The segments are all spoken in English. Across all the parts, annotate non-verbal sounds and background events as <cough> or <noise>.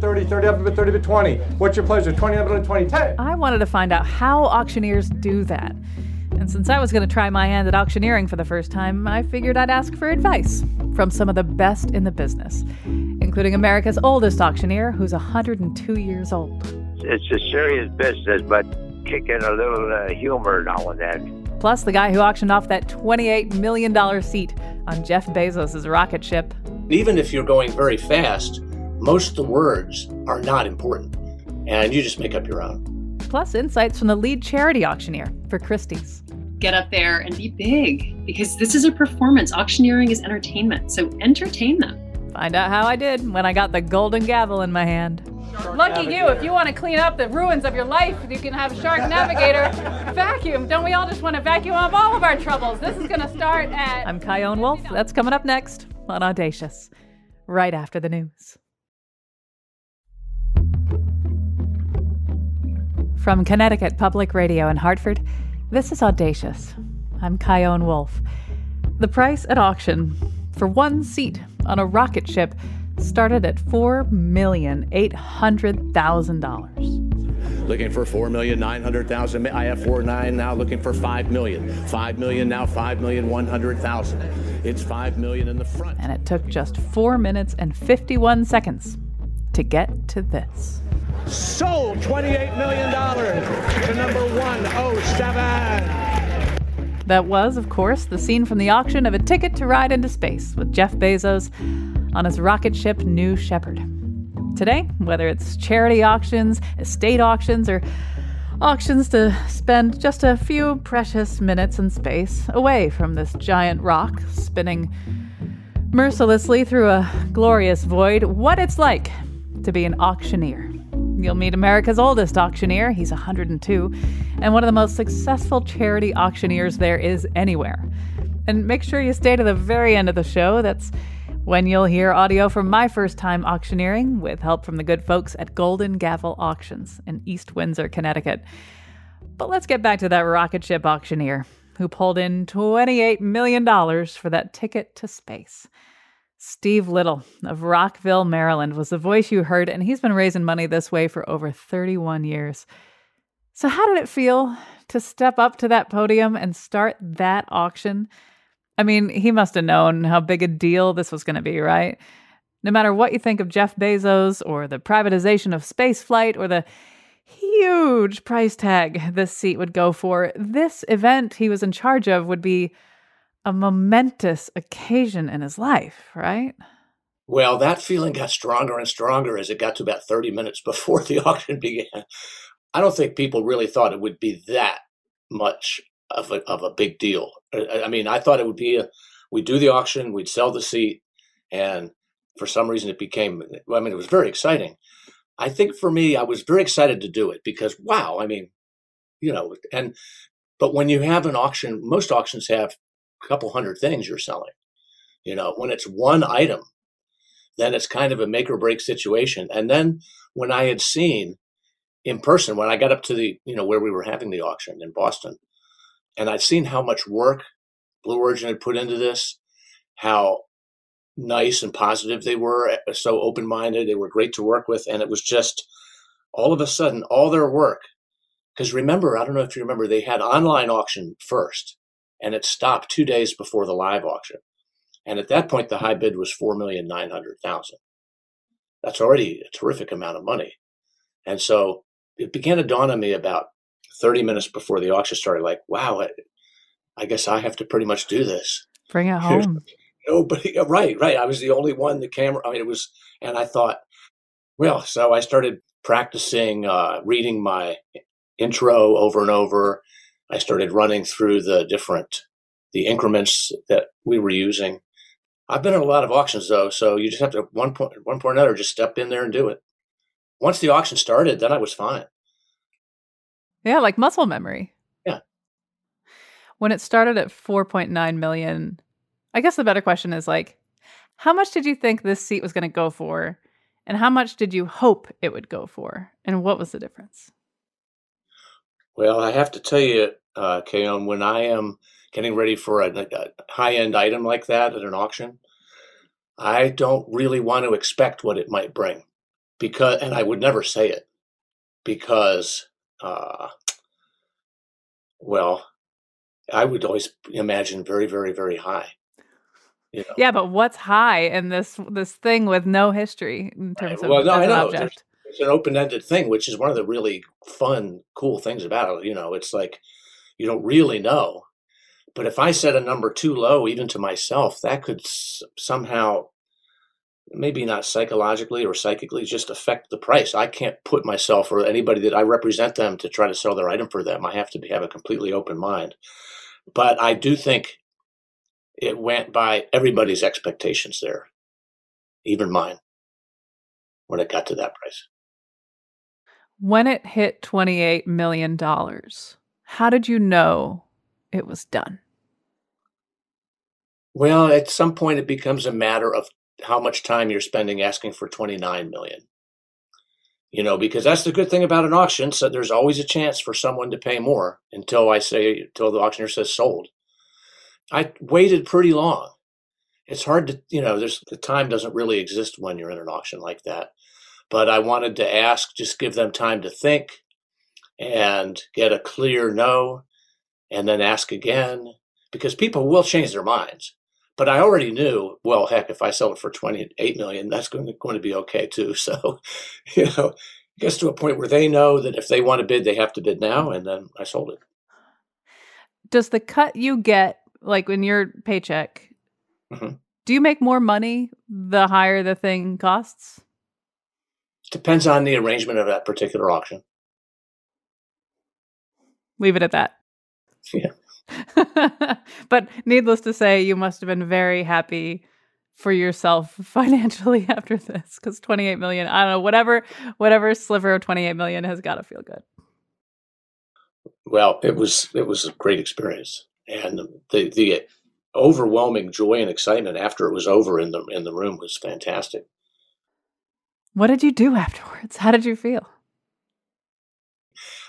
40 30, 30 up to 30 to 20. What's your pleasure? 20 up to 20. 10. I wanted to find out how auctioneers do that. And since I was going to try my hand at auctioneering for the first time, I figured I'd ask for advice from some of the best in the business, including America's oldest auctioneer, who's 102 years old. It's a serious business, but kicking a little uh, humor now and then. Plus, the guy who auctioned off that $28 million seat on Jeff Bezos' rocket ship. Even if you're going very fast, most of the words are not important, and you just make up your own. Plus, insights from the lead charity auctioneer for Christie's. Get up there and be big because this is a performance. Auctioneering is entertainment, so entertain them. Find out how I did when I got the golden gavel in my hand. Lucky you, if you want to clean up the ruins of your life, you can have Shark Navigator <laughs> vacuum. Don't we all just want to vacuum up all of our troubles? This is going to start at. <laughs> I'm Chion Wolf. That's coming up next on Audacious, right after the news. From Connecticut Public Radio in Hartford, this is Audacious. I'm Chion Wolf. The price at auction for one seat on a rocket ship started at $4,800,000. Looking for four million nine hundred thousand. I have four nine now. Looking for five million. Five million now. Five million one hundred thousand. It's five million in the front. And it took just four minutes and 51 seconds to get to this. Sold $28 million to number 107. That was, of course, the scene from the auction of a ticket to ride into space with Jeff Bezos on his rocket ship New Shepard. Today, whether it's charity auctions, estate auctions, or auctions to spend just a few precious minutes in space away from this giant rock spinning mercilessly through a glorious void, what it's like to be an auctioneer. You'll meet America's oldest auctioneer, he's 102, and one of the most successful charity auctioneers there is anywhere. And make sure you stay to the very end of the show. That's when you'll hear audio from my first time auctioneering with help from the good folks at Golden Gavel Auctions in East Windsor, Connecticut. But let's get back to that rocket ship auctioneer who pulled in $28 million for that ticket to space. Steve Little of Rockville, Maryland was the voice you heard, and he's been raising money this way for over 31 years. So, how did it feel to step up to that podium and start that auction? I mean, he must have known how big a deal this was going to be, right? No matter what you think of Jeff Bezos or the privatization of spaceflight or the huge price tag this seat would go for, this event he was in charge of would be a momentous occasion in his life, right? Well, that feeling got stronger and stronger as it got to about 30 minutes <laughs> before the auction began. I don't think people really thought it would be that much of a, of a big deal. I mean, I thought it would be a, we'd do the auction, we'd sell the seat, and for some reason it became, I mean, it was very exciting. I think for me, I was very excited to do it because, wow, I mean, you know, and, but when you have an auction, most auctions have couple hundred things you're selling. You know, when it's one item, then it's kind of a make or break situation. And then when I had seen in person, when I got up to the, you know, where we were having the auction in Boston, and I'd seen how much work Blue Origin had put into this, how nice and positive they were, eh, so open minded, they were great to work with. And it was just all of a sudden, all their work. Because remember, I don't know if you remember, they had online auction first and it stopped two days before the live auction. And at that point, the high bid was four million nine hundred thousand. That's already a terrific amount of money. And so it began to dawn on me about 30 minutes before the auction started, like, wow, I, I guess I have to pretty much do this. Bring it <laughs> home. Nobody, right, right. I was the only one, the camera, I mean, it was, and I thought, well, so I started practicing uh, reading my intro over and over I started running through the different the increments that we were using. I've been in a lot of auctions though, so you just have to one point one point or another just step in there and do it. Once the auction started, then I was fine. Yeah, like muscle memory. Yeah. When it started at 4.9 million, I guess the better question is like, how much did you think this seat was going to go for? And how much did you hope it would go for? And what was the difference? Well, I have to tell you, uh, Keon, when I am getting ready for a, a high end item like that at an auction, I don't really want to expect what it might bring because, and I would never say it because, uh, well, I would always imagine very, very, very high. You know? Yeah, but what's high in this this thing with no history in terms of well, no, I know. object? It's an open ended thing, which is one of the really fun, cool things about it. You know, it's like you don't really know. But if I set a number too low, even to myself, that could somehow, maybe not psychologically or psychically, just affect the price. I can't put myself or anybody that I represent them to try to sell their item for them. I have to be, have a completely open mind. But I do think it went by everybody's expectations there, even mine, when it got to that price. When it hit $28 million, how did you know it was done? Well, at some point, it becomes a matter of how much time you're spending asking for 29 million. You know, because that's the good thing about an auction. So there's always a chance for someone to pay more until I say, until the auctioneer says sold. I waited pretty long. It's hard to, you know, there's the time doesn't really exist when you're in an auction like that. But I wanted to ask, just give them time to think and get a clear no, and then ask again, because people will change their minds. But I already knew, well, heck, if I sell it for 28 million, that's going to, going to be okay too. <laughs> So, you know, it gets to a point where they know that if they want to bid, they have to bid now. And then I sold it. Does the cut you get, like in your paycheck, Mhm. do you make more money the higher the thing costs? Depends on the arrangement of that particular auction. Leave it at that. <laughs> Yeah. <laughs> but needless to say, you must have been very happy for yourself <laughs> financially after this because 28 million, I don't know, whatever whatever sliver of 28 million has got to feel good. Well, it was it was a great experience, and the the overwhelming joy and excitement after it was over in the in the room was fantastic. What did you do afterwards? How did you feel?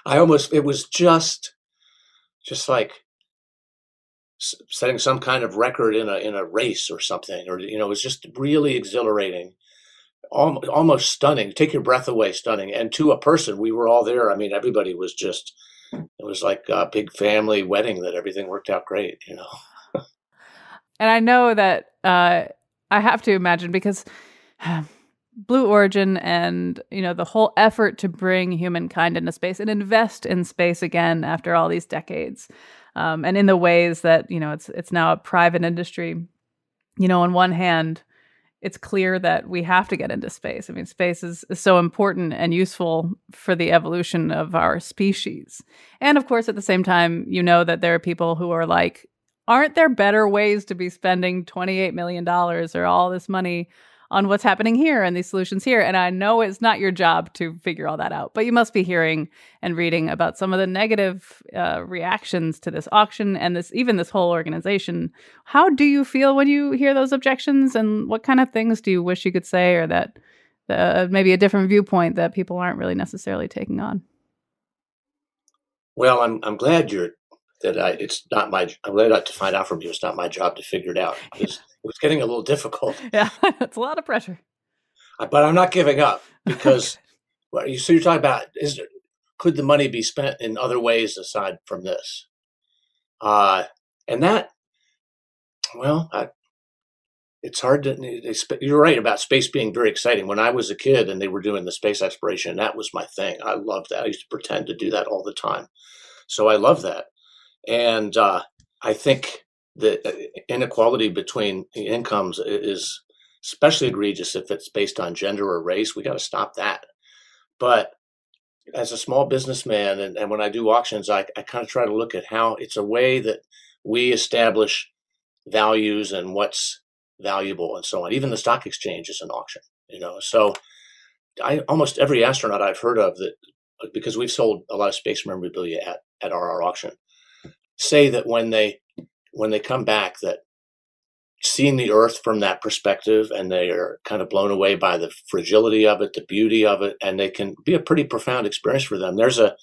I almost it was just just like setting some kind of record in a in a race or something, or you know, it was just really exhilarating, almost, stunning. Take your breath away, stunning. And to a person, we were all there. I mean, everybody was just. It was like a big family wedding that everything worked out great. You know. And I know that uh, I have to imagine because <sighs> Blue Origin and you know the whole effort to bring humankind into space and invest in space again after all these decades, um, and in the ways that you know it's it's now a private industry. You know, on one hand, it's clear that we have to get into space. I mean, space is, is so important and useful for the evolution of our species. And of course, at the same time, you know that there are people who are like, aren't there better ways to be spending $28 million or all this money on what's happening here and these solutions here? And I know it's not your job to figure all that out, but you must be hearing and reading about some of the negative uh, reactions to this auction and this even this whole organization. How do you feel when you hear those objections, and what kind of things do you wish you could say, or that uh, maybe a different viewpoint that people aren't really necessarily taking on? Well, I'm I'm glad you're that I it's not my I'm glad to find out from you. It's not my job to figure it out <laughs> because was getting a little difficult. <laughs> Yeah, <laughs> it's a lot of pressure. But I'm not giving up <laughs> because well, you so you're talking about is there, could the money be spent in other ways aside from this? Uh, and that well, I, it's hard to. You're right about space being very exciting. When I was a kid and they were doing the space exploration, that was my thing. I loved that. I used to pretend to do that all the time. So I love that. And uh, I think the uh, inequality between incomes is especially egregious if it's based on gender or race. We got to stop that. But as a small businessman, and, and when I do auctions, I, I kind of try to look at how it's a way that we establish values and what's valuable and so on. Even the stock exchange is an auction, you know. So I almost every astronaut I've heard of that because we've sold a lot of space memorabilia at, at our, our auction say that when they when they come back that seeing the earth from that perspective and they are kind of blown away by the fragility of it the beauty of it and they can be a pretty profound experience for them. There's a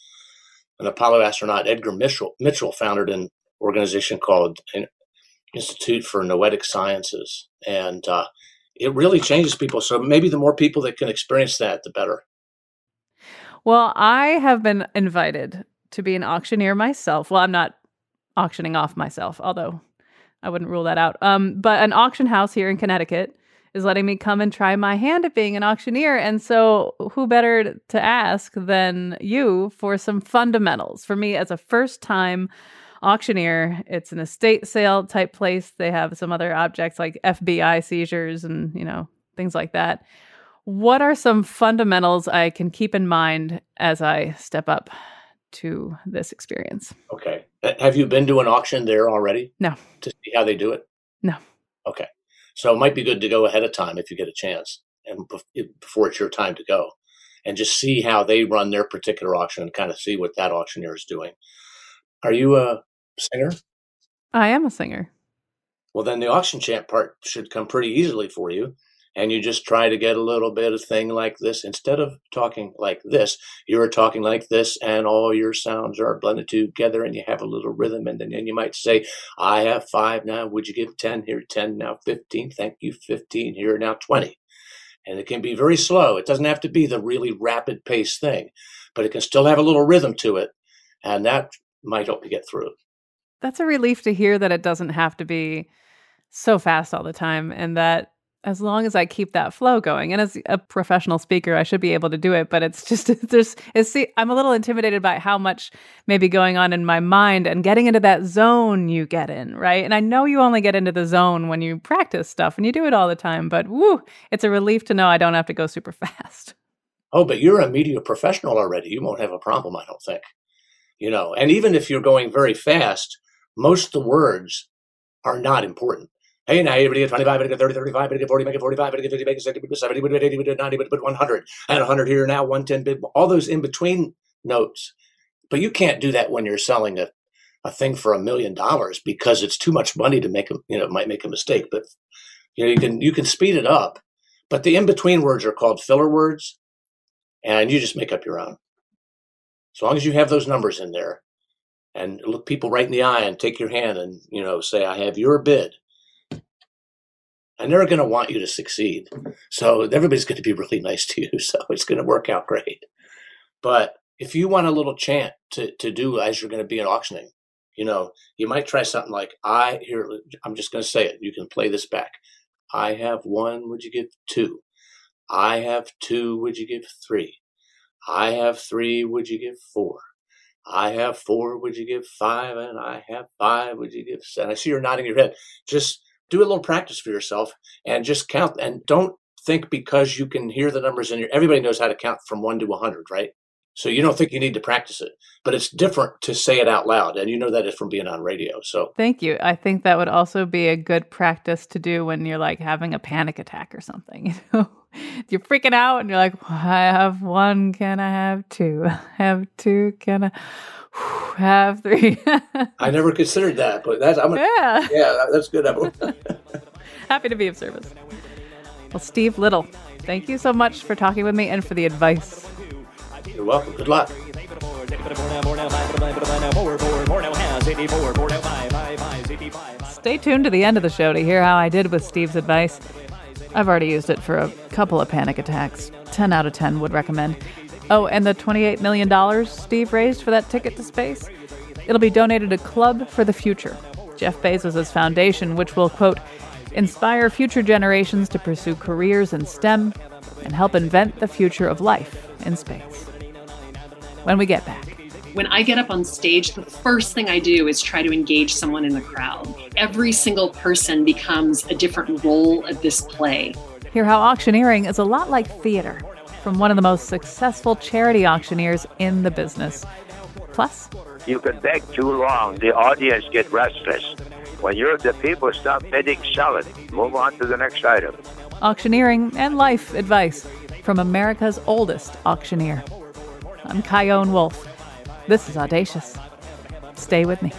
an apollo astronaut edgar mitchell mitchell founded an organization called institute for noetic sciences and uh, it really changes people. So maybe the more people that can experience that the better. Well i have been invited to be an auctioneer myself. Well i'm not auctioning off myself although I wouldn't rule that out. Um, but an auction house here in Connecticut is letting me come and try my hand at being an auctioneer. And so, who better to ask than you for some fundamentals? For me, as a first time auctioneer, it's an estate sale type place. They have some other objects like FBI seizures and, you know, things like that. What are some fundamentals I can keep in mind as I step up to this experience? Okay. Uh, have you been to an auction there already? No. To see how they do it? No. Okay. So it might be good to go ahead of time if you get a chance and before it's your time to go and just see how they run their particular auction and kind of see what that auctioneer is doing. Are you a singer? I am a singer. Well, then the auction chant part should come pretty easily for you and you just try to get a little bit of thing like this instead of talking like this you're talking like this and all your sounds are blended together and you have a little rhythm and then you might say i have five now would you give 10 here 10 now 15 thank you 15 here now 20 and it can be very slow it doesn't have to be the really rapid pace thing but it can still have a little rhythm to it and that might help you get through. That's a relief to hear that it doesn't have to be so fast all the time and that as long as I keep that flow going. And as a professional speaker, I should be able to do it. But it's just <laughs> there's it's see I'm a little intimidated by how much may be going on in my mind and getting into that zone you get in, right? And I know you only get into the zone when you practice stuff and you do it all the time, but woo, it's a relief to know I don't have to go super <laughs> fast. Oh, but you're a media professional already. You won't have a problem, I don't think. You know, and even if you're going very fast, most of the words are not important Hey, now everybody get 25, everybody get 30, 35, everybody get 40, make it 45, everybody get 50, make it 60, make it 70, make it 80, make it 90, but 100, and 100 here now, 110, all those in between notes. But you can't do that when you're selling a, a thing for a million dollars because it's too much money to make a, you know, might make a mistake. But, you know, you can, you can speed it up. But the in between words are called filler words, and you just make up your own. As long as you have those numbers in there and look people right in the eye and take your hand and, you know, say, I have your bid and they're going to want you to succeed. So everybody's going to be <laughs> really nice to you. So it's going to work out great. But if you want a little chant to, to do as you're going to be in auctioning, you know, you might try something like, I here, I'm just going to say it. You can play this back. I have one. Would you give two? I have two. Would you give three? I have three. Would you give four? I have four. Would you give five? And I have five. Would you give seven? I see you're nodding your head. Just do a little practice for yourself and just count and don't think because you can hear the numbers in your everybody knows how to count from 1 to 100 right so you don't think you need to practice it but it's different to say it out loud and you know that is from being on radio so thank you i think that would also be a good practice to do when you're like having a panic attack or something <laughs> you know you're freaking out and you're like i have one can i have two I <laughs> have two can i have three. <laughs> I never considered that, but that's I'm gonna, yeah, yeah, that's good. Happy to be of service. Well, Steve Little, thank you so much for talking with me and for the advice. You're welcome. Good luck. Stay tuned to the end of the show to hear how I did with Steve's advice. I've already used it for a couple of panic attacks. 10 out of 10 would recommend. Oh, and the $28 million Steve raised for that ticket to space? It'll be donated to Club for the Future, Jeff Bezos' foundation, which will, quote, inspire future generations to pursue careers in STEM and help invent the future of life in space. When we get back. When I get up on stage, the first thing I do is try to engage someone in the crowd. Every single person becomes a different role of this play. Hear how auctioneering is a lot like theater from one of the most successful charity auctioneers in the business. Plus, you can beg too long, the audience get restless. When you're the people stop bidding, sell it. Move on to the next item. Auctioneering and life advice from America's oldest auctioneer. I'm Chion Wolf. This is Audacious. Stay with me.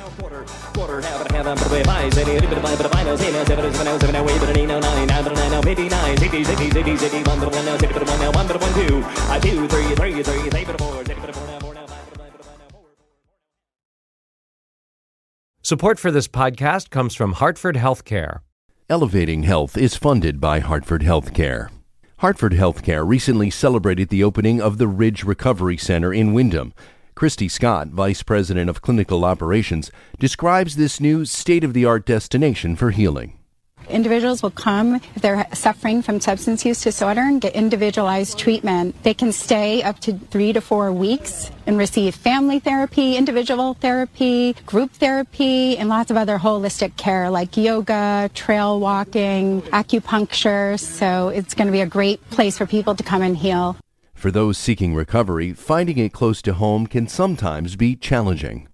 Support for this podcast comes from Hartford Healthcare. Elevating Health is funded by Hartford Healthcare. Hartford Healthcare recently celebrated the opening of the Ridge Recovery Center in Windham. Christy Scott, Vice President of Clinical Operations, describes this new state of the art destination for healing. Individuals will come if they're suffering from substance use disorder and get individualized treatment. They can stay up to three to four weeks and receive family therapy, individual therapy, group therapy, and lots of other holistic care like yoga, trail walking, acupuncture. So it's going to be a great place for people to come and heal. For those seeking recovery, finding it close to home can sometimes be challenging.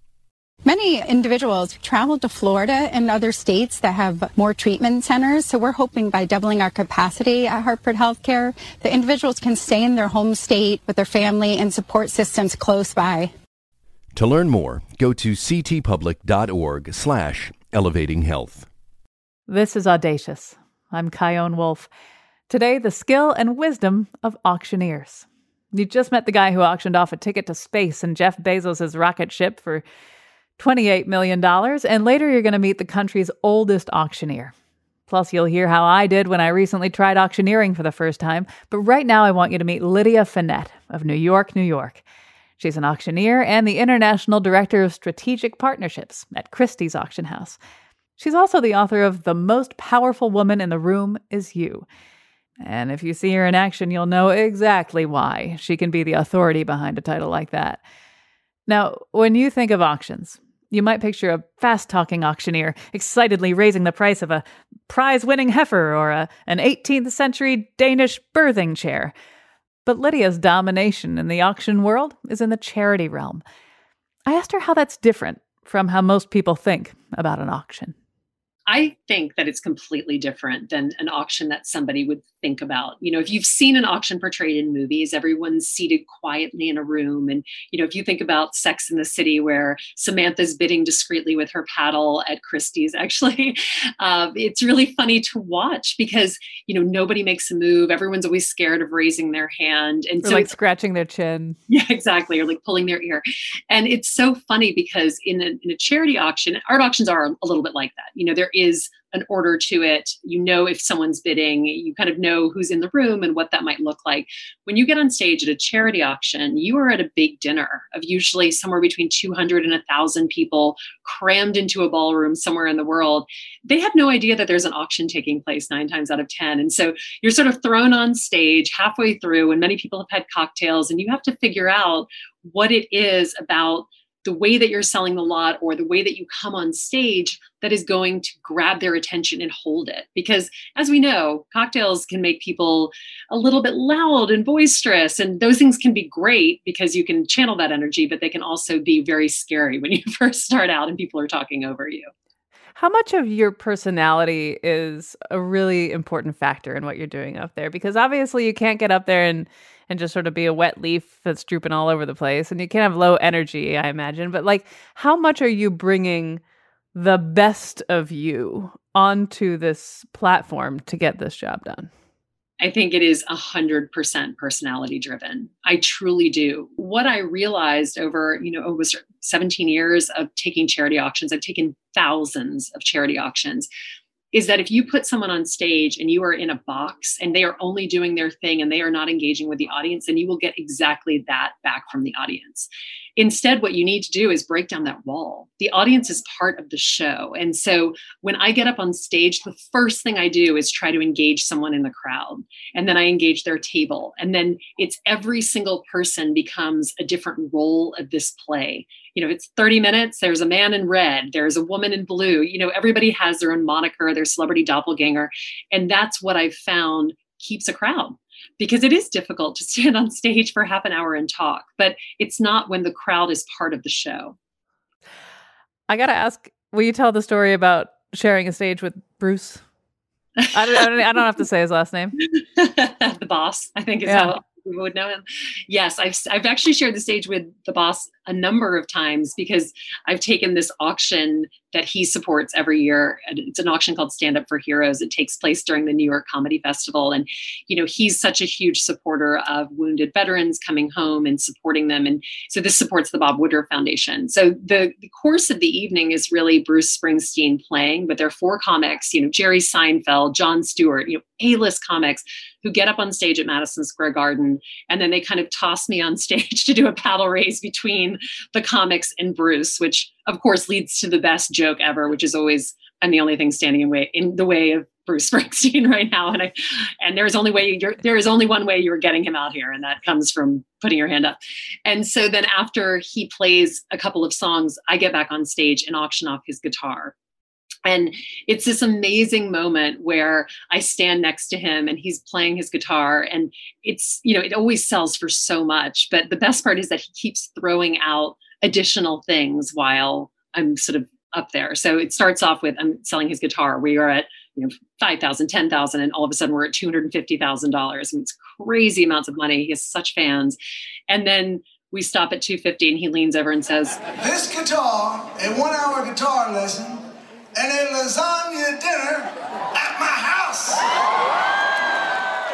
Many individuals travel to Florida and other states that have more treatment centers. So we're hoping by doubling our capacity at Hartford Healthcare, the individuals can stay in their home state with their family and support systems close by. To learn more, go to ctpublic.org slash elevating health. This is Audacious. I'm Chion Wolf. Today, the skill and wisdom of auctioneers. You just met the guy who auctioned off a ticket to space in Jeff Bezos' rocket ship for $28 million, and later you're going to meet the country's oldest auctioneer. Plus, you'll hear how I did when I recently tried auctioneering for the first time. But right now, I want you to meet Lydia Fenet of New York, New York. She's an auctioneer and the International Director of Strategic Partnerships at Christie's Auction House. She's also the author of The Most Powerful Woman in the Room Is You. And if you see her in action, you'll know exactly why she can be the authority behind a title like that. Now, when you think of auctions, you might picture a fast talking auctioneer excitedly raising the price of a prize winning heifer or a, an 18th century Danish birthing chair. But Lydia's domination in the auction world is in the charity realm. I asked her how that's different from how most people think about an auction. I think that it's completely different than an auction that somebody would think about. You know, if you've seen an auction portrayed in movies, everyone's seated quietly in a room. And, you know, if you think about Sex in the City, where Samantha's bidding discreetly with her paddle at Christie's, actually, uh, <laughs> it's really funny to watch because, you know, nobody makes a move. Everyone's always scared of raising their hand. And or so like scratching their chin. <laughs> Yeah, exactly. Or like pulling their ear. And it's so funny because in a, in a charity auction, art auctions are a little bit like that. You know, there is an order to it. You know if someone's bidding, you kind of know who's in the room and what that might look like. When you get on stage at a charity auction, you are at a big dinner of usually somewhere between 200 and 1,000 people crammed into a ballroom somewhere in the world. They have no idea that there's an auction taking place nine times out of 10. And so you're sort of thrown on stage halfway through, and many people have had cocktails, and you have to figure out what it is about the way that you're selling the lot or the way that you come on stage that is going to grab their attention and hold it. Because as we know, cocktails can make people a little bit loud and boisterous. And those things can be great because you can channel that energy, but they can also be very scary when you <laughs> first start out and people are talking over you. How much of your personality is a really important factor in what you're doing up there? Because obviously you can't get up there and and just sort of be a wet leaf that's drooping all over the place and you can't have low energy, I imagine. But like how much are you bringing the best of you onto this platform to get this job done? I think it is 100% personality driven. I truly do. What I realized over, you know, over 17 years of taking charity auctions, I've taken thousands of charity auctions, is that if you put someone on stage and you are in a box and they are only doing their thing and they are not engaging with the audience, then you will get exactly that back from the audience. Instead, what you need to do is break down that wall. The audience is part of the show. And so when I get up on stage, the first thing I do is try to engage someone in the crowd. And then I engage their table. And then it's every single person becomes a different role of this play. You know, it's 30 minutes, there's a man in red, there's a woman in blue. You know, everybody has their own moniker, their celebrity doppelganger. And that's what I've found keeps a crowd because it is difficult to <laughs> stand on stage for half an hour and talk, but it's not when the crowd is part of the show. I got to ask, will you tell the story about sharing a stage with Bruce? I don't, I don't, I don't have to say his last name. <laughs> the boss, I think is yeah. how people would know him. Yes, I've I've actually shared the stage with the boss a number of times because I've taken this auction that he supports every year. It's an auction called Stand Up for Heroes. It takes place during the New York Comedy Festival. And, you know, he's such a huge supporter of wounded veterans coming home and supporting them. And so this supports the Bob Woodruff Foundation. So the, the course of the evening is really Bruce Springsteen playing, but there are four comics, you know, Jerry Seinfeld, Jon Stewart, you know, A-list comics who get up on stage at Madison Square Garden. And then they kind of toss me on <laughs> stage to do a paddle race between the comics and Bruce, which of course leads to the best joke ever, which is always I'm the only thing standing in way in the way of Bruce <laughs> Springsteen right now, and I and there's only way you're there is only one way you're getting him out here, and that comes from putting your hand up. And so then after he plays a couple of songs, I get back on stage and auction off his guitar. And it's this amazing moment where I stand next to him and he's playing his guitar. And it's, you know, it always sells for so much. But the best part is that he keeps throwing out additional things while I'm sort of up there. So it starts off with I'm selling his guitar. We are at you know 5,000, 10,000 and all of a sudden we're at $250,000 and it's crazy amounts of money. He has such fans. And then we stop at 250 and he leans over and says, "This guitar, a 1-hour guitar lesson and a lasagna dinner at my house."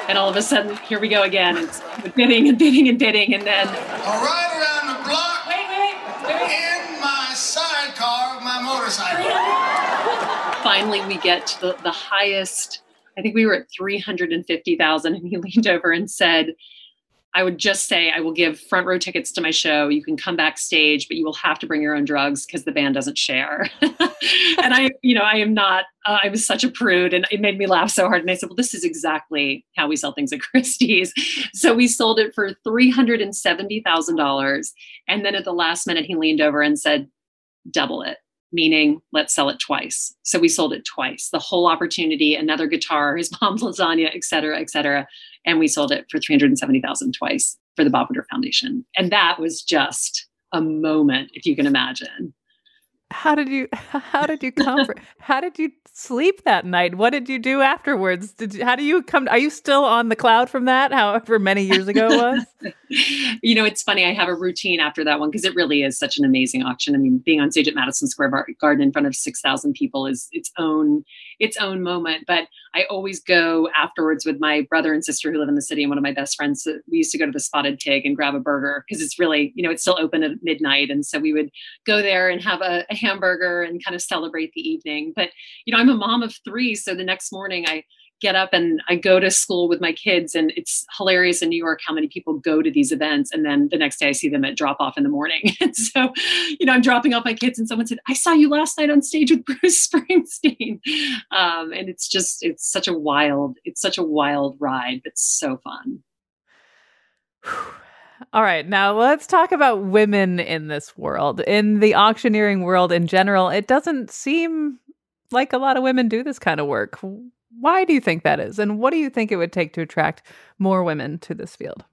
And all of a sudden, here we go again. It's bidding and bidding and bidding, and then. Right, Finally, we get to the, the highest. I think we were at 350,000 and he leaned over and said, I would just say I will give front row tickets to my show. You can come backstage, but you will have to bring your own drugs because the band doesn't share. <laughs> and I, you know, I am not. Uh, I was such a prude, and it made me laugh so hard. And I said, "Well, this is exactly how we sell things at <laughs> Christie's." So we sold it for three hundred and seventy thousand dollars. And then at the last minute, he leaned over and said, "Double it." Meaning let's sell it twice. So we sold it twice. The whole opportunity, another guitar, his <laughs> mom's lasagna, et cetera, et cetera. And we sold it for 370,000 twice for the Bob Foundation. And that was just a moment, if you can imagine how did you <laughs> how did you comfort <laughs> how did you sleep that night? What did you do afterwards? Did you, how do you come are you still on the cloud from that however many years ago it was? <laughs> You know it's funny i have a routine after that one because it really is such an amazing auction. I mean being on stage at madison square garden in front of 6000 people is its own its own moment but i always go afterwards with my brother and sister who live in the city and one of my best friends uh, we used to go to the spotted pig and grab a burger because it's really you know it's still open at midnight and so we would go there and have a, a hamburger and kind of celebrate the evening. But, you know, I'm a mom of three. So the next morning I get up and I go to school with my kids. And it's hilarious in New York how many people go to these events. And then the next day I see them at drop off in the morning. <laughs> And so, you know, I'm dropping off my kids and someone said, I saw you last night on stage with <laughs> Bruce Springsteen. Um, and it's just, it's such a wild, it's such a wild ride. It's so fun. All right, now let's talk about women in this world. In the auctioneering world in general, it doesn't seem like a lot of women do this kind of work. Why do you think that is? And what do you think it would take to attract more women to this field?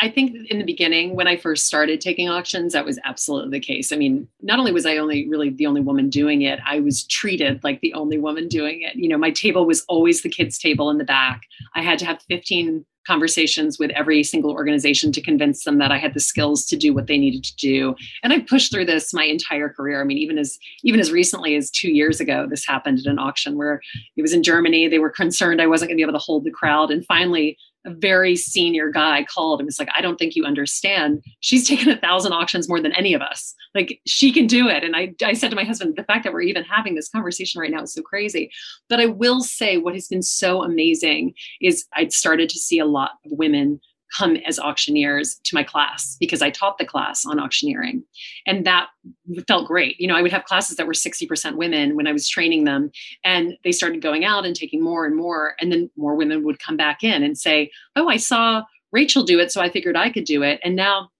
I think in the beginning, when I first started taking auctions, that was absolutely the case. I mean, not only was I only really the only woman doing it, I was treated like the only woman doing it. You know, my table was always the kids' table in the back. I had to have 15 conversations with every single organization to convince them that I had the skills to do what they needed to do. And I pushed through this my entire career. I mean, even as even as recently as two years ago, this happened at an auction where it was in Germany. They were concerned I wasn't going to be able to hold the crowd. And finally, a very senior guy called and was like, I don't think you understand. She's taken a thousand auctions more than any of us. Like she can do it. And I, I said to my husband, the fact that we're even having this conversation right now is so crazy. But I will say what has been so amazing is I'd started to see a lot of women come as auctioneers to my class because I taught the class on auctioneering. And that felt great. You know, I would have classes that were 60% women when I was training them. And they started going out and taking more and more. And then more women would come back in and say, Oh, I saw Rachel do it. So I figured I could do it. And now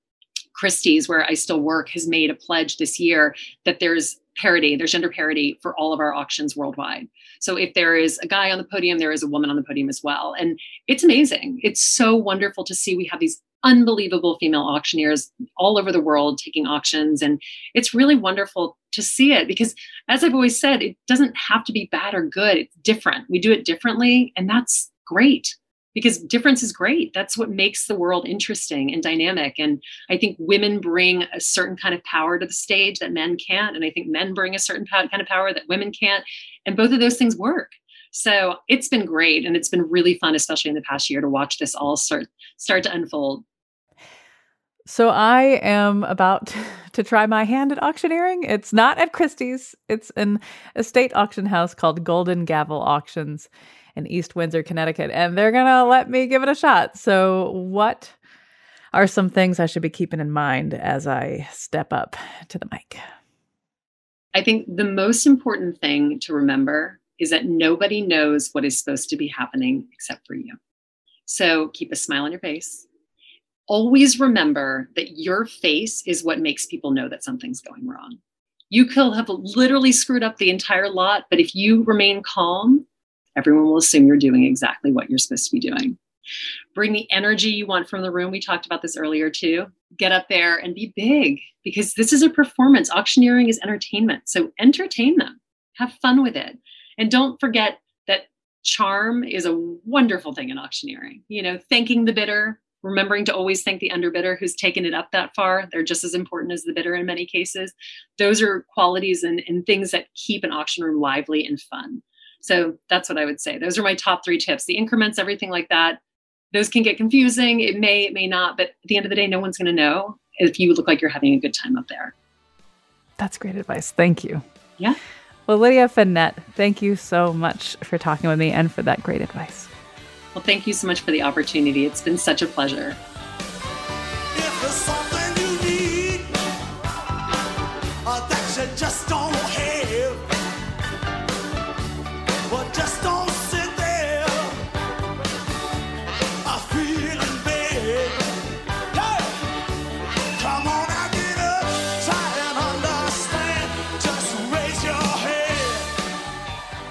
Christie's, where I still work, has made a pledge this year that there's parity, there's gender parity for all of our auctions worldwide. So if there is a guy on the podium, there is a woman on the podium as well. And it's amazing. It's so wonderful to see we have these unbelievable female auctioneers all over the world taking auctions. And it's really wonderful to see it because, as I've always said, it doesn't have to be bad or good. It's different. We do it differently, and that's great. Because difference is great. That's what makes the world interesting and dynamic. And I think women bring a certain kind of power to the stage that men can't. And I think men bring a certain kind of power that women can't. And both of those things work. So it's been great. And it's been really fun, especially in the past year, to watch this all start start to unfold. So I am about <laughs> to try my hand at auctioneering. It's not at Christie's. It's an estate auction house called Golden Gavel Auctions in East Windsor, Connecticut, and they're going to let me give it a shot. So what are some things I should be keeping in mind as I step up to the mic? I think the most important thing to remember is that nobody knows what is supposed to be happening except for you. So keep a smile on your face always remember that your face is what makes people know that something's going wrong. You could have literally screwed up the entire lot, but if you remain calm, everyone will assume you're doing exactly what you're supposed to be doing. Bring the energy you want from the room. We talked about this earlier too. Get up there and be big because this is a performance. Auctioneering is entertainment. So entertain them, have fun with it. And don't forget that charm is a wonderful thing in auctioneering. You know, thanking the bidder, remembering to always thank the underbidder who's taken it up that far. They're just as important as the bidder in many cases. Those are qualities and, and things that keep an auction room lively and fun. So that's what I would say. Those are my top three tips. The increments, everything like that, those can get confusing. It may, it may not, but at the end of the day, no one's going to know if you look like you're having a good time up there. That's great advice. Thank you. Yeah. Well, Lydia Fenet, thank you so much for talking with me and for that great advice. Well, thank you so much for the opportunity. It's been such a pleasure.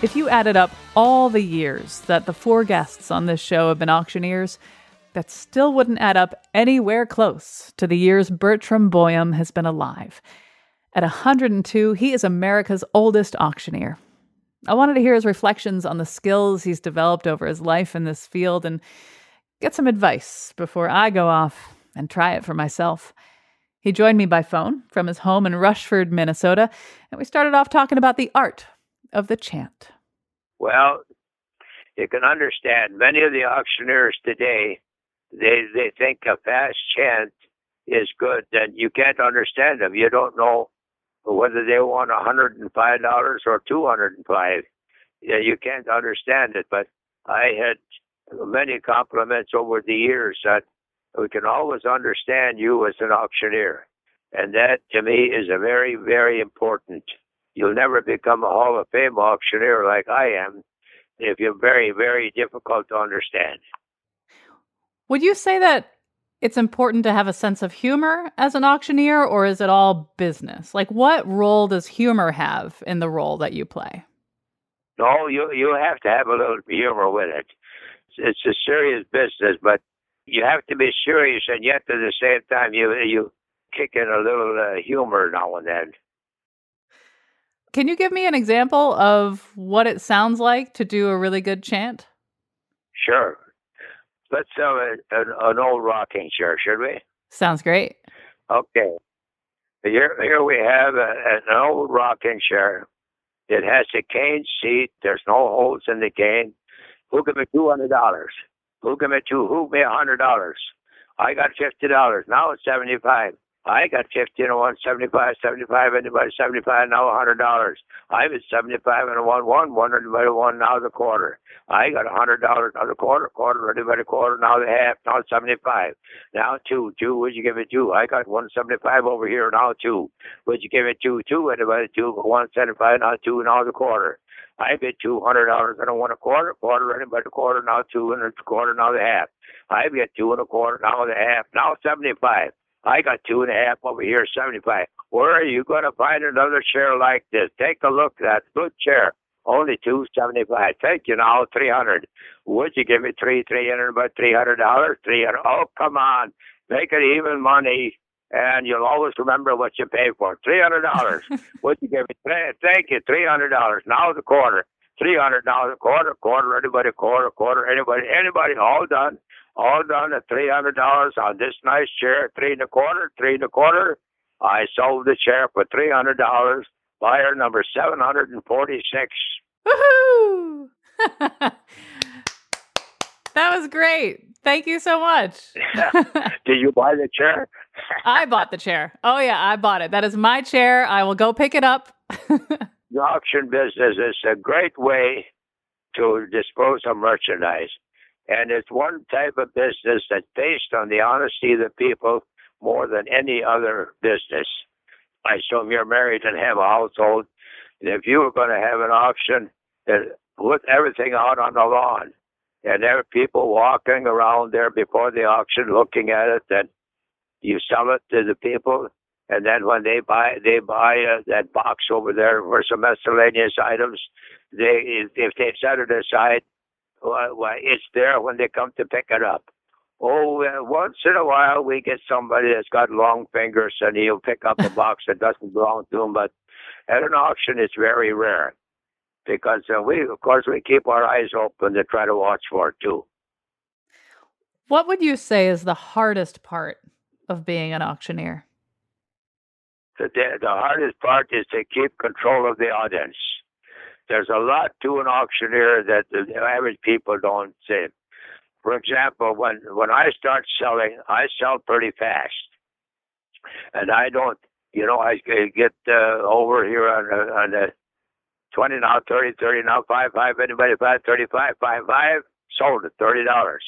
If you added up all the years that the four guests on this show have been auctioneers, that still wouldn't add up anywhere close to the years Bertram Boyum has been alive. At 102, he is America's oldest auctioneer. I wanted to hear his reflections on the skills he's developed over his life in this field and get some advice before I go off and try it for myself. He joined me by phone from his home in Rushford, Minnesota, and we started off talking about the art of the chant? Well, you can understand many of the auctioneers today, they, they think a fast chant is good, and you can't understand them. You don't know whether they want $105 or 205 yeah, you can't understand it, but I had many compliments over the years that we can always understand you as an auctioneer. And that to me is a very, very important you'll never become a Hall of Fame auctioneer like I am if you're very, very difficult to understand. Would you say that it's important to have a sense of humor as an auctioneer, or is it all business? Like, what role does humor have in the role that you play? No, you you have to have a little humor with it. It's a serious business, but you have to be serious, and yet at the same time, you you kick in a little uh, humor now and then. Can you give me an example of what it sounds like to do a really good chant? Sure. Let's have a, an, an old rocking chair, should we? Sounds great. Okay. Here, here we have a, an old rocking chair. It has a cane seat. There's no holes in the cane. Who give me two hundred dollars? Who give me two? Who give me a hundred dollars? I got fifty dollars. Now it's seventy five. I got 50 and a 1, 75, 75, anybody 75, now a $100. I was 75 and a 1, 1, 1, anybody 1, now the quarter. I got a $100, now the quarter, quarter, anybody quarter, now the half, now 75. Now 2, 2, would you give it 2? I got 175 over here, now 2. Would you give it 2, 2, anybody 2, 175, now 2, now the quarter. I bid two hundred dollars and I want a quarter, quarter, anybody quarter, now two and a quarter, now the half. I get two and a quarter, now the half, now seventy five. I got two and a half over here, 75. Where are you going to find another chair like this? Take a look at that good chair. Only two seventy five. Thank you now, three hundred. Would you give me three three hundred about three hundred dollars? Three hundred oh come on. Make it even money and you'll always remember what you paid for. Three hundred dollars. <laughs> Would you give me thank you, three hundred dollars. Now the quarter. three hundred dollars, quarter, quarter, anybody, quarter, quarter, anybody, anybody, all done, all done at three hundred dollars on this nice chair, three and a quarter, three and a quarter. I sold the chair for three hundred dollars. Buyer number seven hundred and forty-six. Woohoo! <laughs> that was great. Thank you so much. <laughs> Did you buy the chair? <laughs> I bought the chair. Oh yeah, I bought it. That is my chair. I will go pick it up. the auction business is a great way to dispose of merchandise. And it's one type of business that's based on the honesty of the people more than any other business. I assume you're married and have a household. And if you were going to have an auction, then put everything out on the lawn. And there are people walking around there before the auction looking at it. Then you sell it to the people. And then when they buy, they buy uh, that box over there for some miscellaneous items. They, if they set it aside, it's there when they come to pick it up. Oh, uh, once in a while we get somebody that's got long fingers and he'll pick up a <laughs> box that doesn't belong to him. But at an auction, it's very rare because uh, we, of course, we keep our eyes open to try to watch for it too. What would you say is the hardest part of being an auctioneer? The, the hardest part is to keep control of the audience. There's a lot to an auctioneer that the average people don't see. For example, when when I start selling, I sell pretty fast, and I don't, you know, I get uh, over here on uh, on the twenty now, thirty, thirty now, five, five, anybody five, thirty-five, five, five, sold at thirty dollars.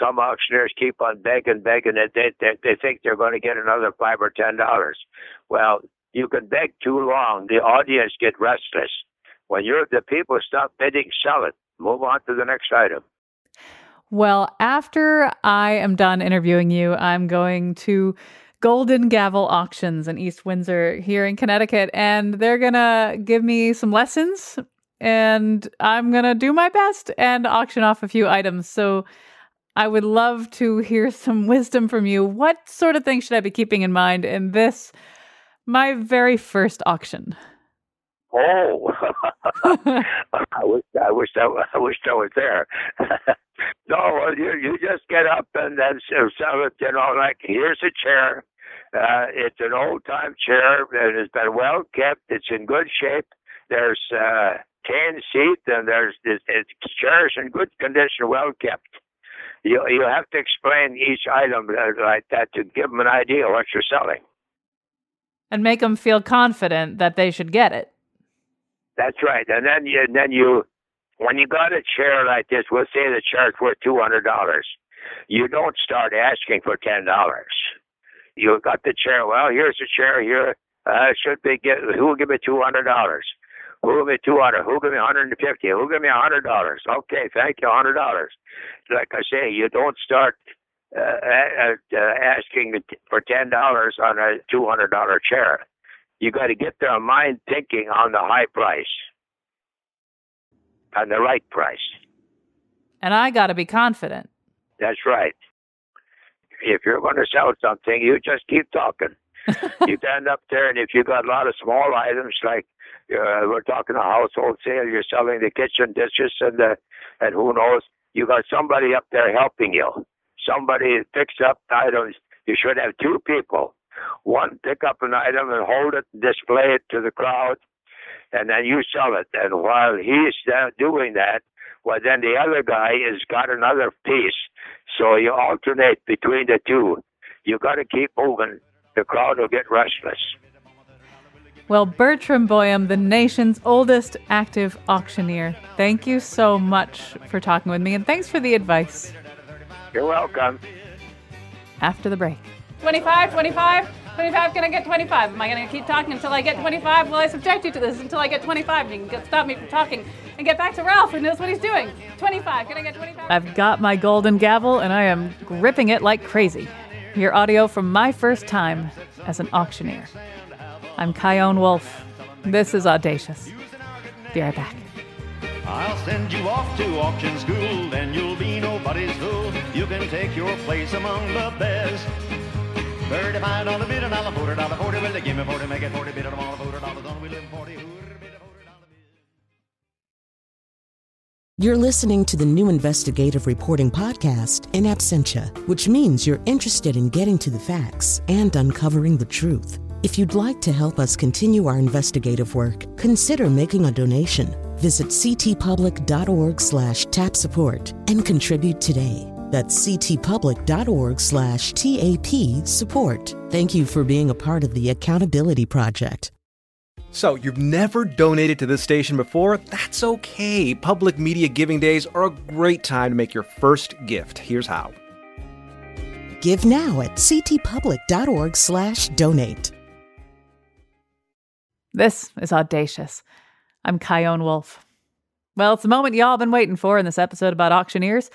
Some auctioneers keep on begging, begging, that they, they they think they're going to get another five or ten dollars. Well, you can beg too long, the audience get restless. When you're the people stop bidding, sell it. Move on to the next item. Well, after I am done interviewing you, I'm going to Golden Gavel Auctions in East Windsor here in Connecticut, and they're going to give me some lessons, and I'm going to do my best and auction off a few items. So I would love to hear some wisdom from you. What sort of things should I be keeping in mind in this, my very first auction? Oh, <laughs> <laughs> I wish I wish I, I wish I was there. <laughs> no, you you just get up and then sell it. You know, like here's a chair. Uh, it's an old time chair and it's been well kept. It's in good shape. There's uh, cane seat and there's it's, it's chairs in good condition, well kept. You you have to explain each item like that to give them an idea what you're selling, and make them feel confident that they should get it. That's right. And then you, and then you, when you got a chair like this, we'll say the chair's worth two hundred dollars. You don't start asking for ten dollars. You got the chair. Well, here's the chair here. Uh, should be get. Who will give me two hundred dollars? Who will give me two hundred? Who will give me one hundred and fifty? Who will give me a hundred dollars? Okay, thank you, hundred dollars. Like I say, you don't start uh, uh asking for ten dollars on a two hundred dollar chair you got to get their mind thinking on the high price, on the right price. And I got to be confident. That's right. If you're going to sell something, you just keep talking. <laughs> you stand up there, and if you got a lot of small items like uh, we're talking a household sale, you're selling the kitchen dishes and the and who knows, you got somebody up there helping you. Somebody picks up items. You should have two people one, pick up an item and hold it, display it to the crowd, and then you sell it. And while he's doing that, well, then the other guy has got another piece. So you alternate between the two. You got to keep moving. The crowd will get restless. Well, Bertram Boyum, the nation's oldest active auctioneer, thank you so much for talking with me and thanks for the advice. You're welcome. After the break. 25, 25, 25, can I get 25? Am I going to keep talking until I get 25? Will I subject you to this until I get 25? You can stop me from talking and get back to Ralph who knows what he's doing. 25, can I get 25? I've got my golden gavel and I am gripping it like crazy. Your audio from my first time as an auctioneer. I'm Chion Wolf. This is Audacious. Be right back. I'll send you off to auction school, then you'll be nobody's fool. You can take your place among the best. Thirty-five dollar bid. Will they give me forty? Make it forty bid, on. We live forty. You're listening to the new investigative reporting podcast, In Absentia, which means you're interested in getting to the facts and uncovering the truth. If you'd like to help us continue our investigative work, consider making a donation. Visit ctpublic.org slash tap support and contribute today. That's ctpublic.org slash TAP support. Thank you for being a part of the Accountability Project. So, you've never donated to this station before? That's okay. Public Media Giving Days are a great time to make your first gift. Here's how. Give now at ctpublic.org slash donate. This is Audacious. I'm Chion Wolf. Well, it's the moment y'all been waiting for in this episode about auctioneers.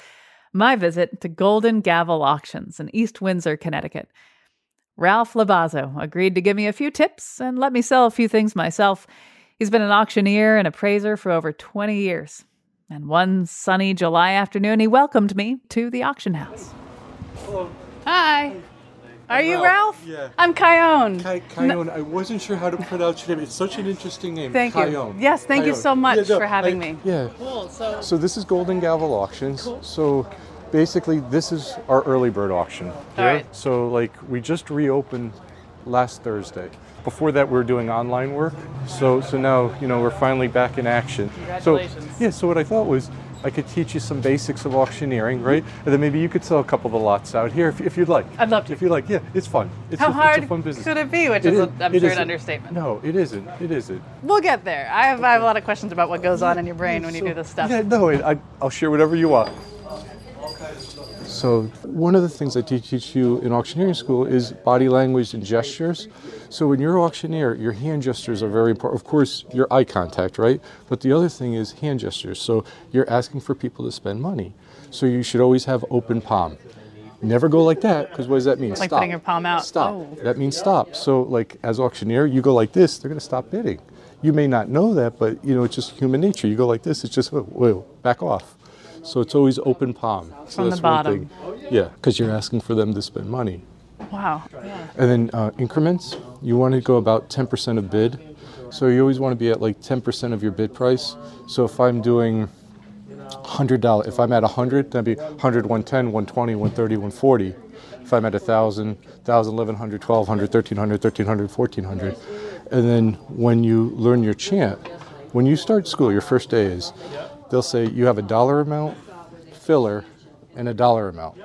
My visit to Golden Gavel Auctions in East Windsor, Connecticut. Ralph Labazzo agreed to give me a few tips and let me sell a few things myself. He's been an auctioneer and appraiser for over 20 years. And one sunny July afternoon, he welcomed me to the auction house. Hello. Hi. Are you Ralph. Ralph? Yeah. I'm Chion. Ki- Chion, I wasn't sure how to pronounce your name. It's such an interesting name. Thank you. Chion. Yes, thank you so much Yeah, no, for having I- me. Yeah. Cool. So, So this is Golden Gavel Auctions. So basically, this is our early bird auction. Here. right. So like we just reopened last Thursday. Before that, we were doing online work. So so now you know we're finally back in action. Congratulations. So yeah. So what I thought was. I could teach you some basics of auctioneering, right? And then maybe you could sell a couple of the lots out here if, if you'd like. I'd love to. If you like, yeah, it's fun. It's how a, hard it's a fun business. could it be? Which It is, is- I'm it sure, an understatement. No, it isn't. It isn't. We'll get there. I have, I have a lot of questions about what goes on in your brain when you do this stuff. Yeah, no, I, I'll share whatever you want. So one of the things I teach, teach you in auctioneering school is body language and gestures. So when you're an auctioneer, your hand gestures are very important. Of course, your eye contact, right? But the other thing is hand gestures. So you're asking for people to spend money. So you should always have open palm. Never go like that, because what does that mean? Like stop. putting your palm out. Stop. Oh. That means stop. So like as auctioneer, you go like this, they're going to stop bidding. You may not know that, but you know it's just human nature. You go like this, it's just whoa, whoa back off. So it's always open palm. So From the bottom. Yeah, because you're asking for them to spend money. Wow. Yeah. And then uh, increments, you want to go about 10% of bid. So you always want to be at like 10% of your bid price. So if I'm doing $100, if I'm at 100, that'd be 100, 110, 120, 130, 140. If I'm at 1,000, 1,000, 1,100, 1,200, 1,300, 1,300, 1,400. And then when you learn your chant, when you start school, your first day is, they'll say you have a dollar amount, filler, and a dollar amount.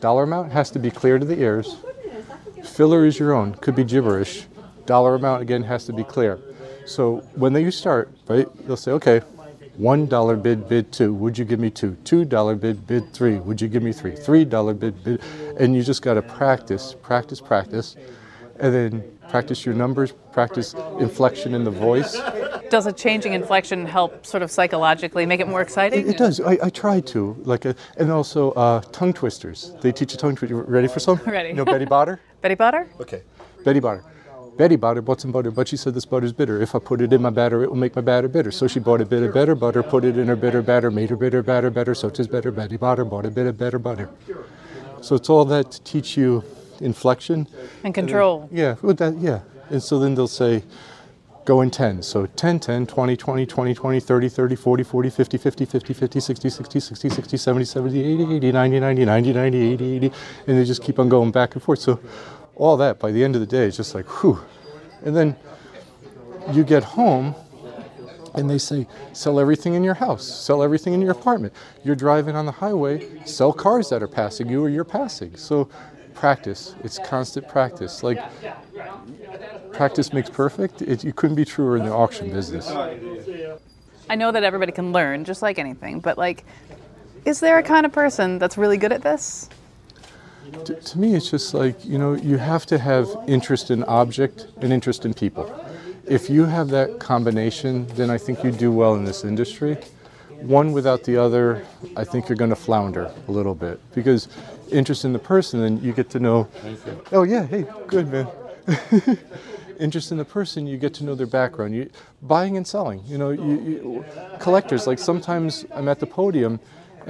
Dollar amount has to be clear to the ears. Filler is your own, could be gibberish. Dollar amount again has to be clear. So when they start, right, they'll say, okay, one dollar bid, bid two. Would you give me two? Two dollar bid, bid three. Would you give me three? Three dollar bid, bid, and you just got to practice, practice, practice, and then practice your numbers, practice inflection in the voice. Does a changing inflection help sort of psychologically make it more exciting? It, it does. I, I try to like, uh and also uh, tongue twisters. They teach you tongue twister. Ready for some? <laughs> Ready. You know Betty Botter? <laughs> Betty Butter? Okay. Betty Botter. Betty bought bought some butter, but she said this butter's bitter. If I put it in my batter, it will make my batter bitter. So she bought a bit of better butter, put it in her bitter batter, made her bitter batter better, so tis better. Betty Botter bought a bit of better butter. So it's all that to teach you inflection. And control. Yeah, well, that, yeah. And so then they'll say, go in 10. So 10, 10, 20, 20, 20, 20, 30, 30, 40, 40, 50, 50, 50, 50, 60, 60, 60, 60, 70, 70, 80, 80, 90, 90, 90, 90, 80, 80. And they just keep on going back and forth. So all that, by the end of the day, is just like, whew. And then you get home and they say, sell everything in your house, sell everything in your apartment. You're driving on the highway, sell cars that are passing you or you're passing. So practice, it's constant practice. Like, practice makes perfect. It, you couldn't be truer in the auction business. I know that everybody can learn, just like anything, but like, is there a kind of person that's really good at this? To, to me, it's just like, you know, you have to have interest in object and interest in people. If you have that combination, then I think you do well in this industry. One without the other, I think you're going to flounder a little bit because interest in the person, then you get to know. Oh yeah, hey, good man. <laughs> interest in the person, you get to know their background. You buying and selling. You know, you, you, collectors. Like sometimes I'm at the podium,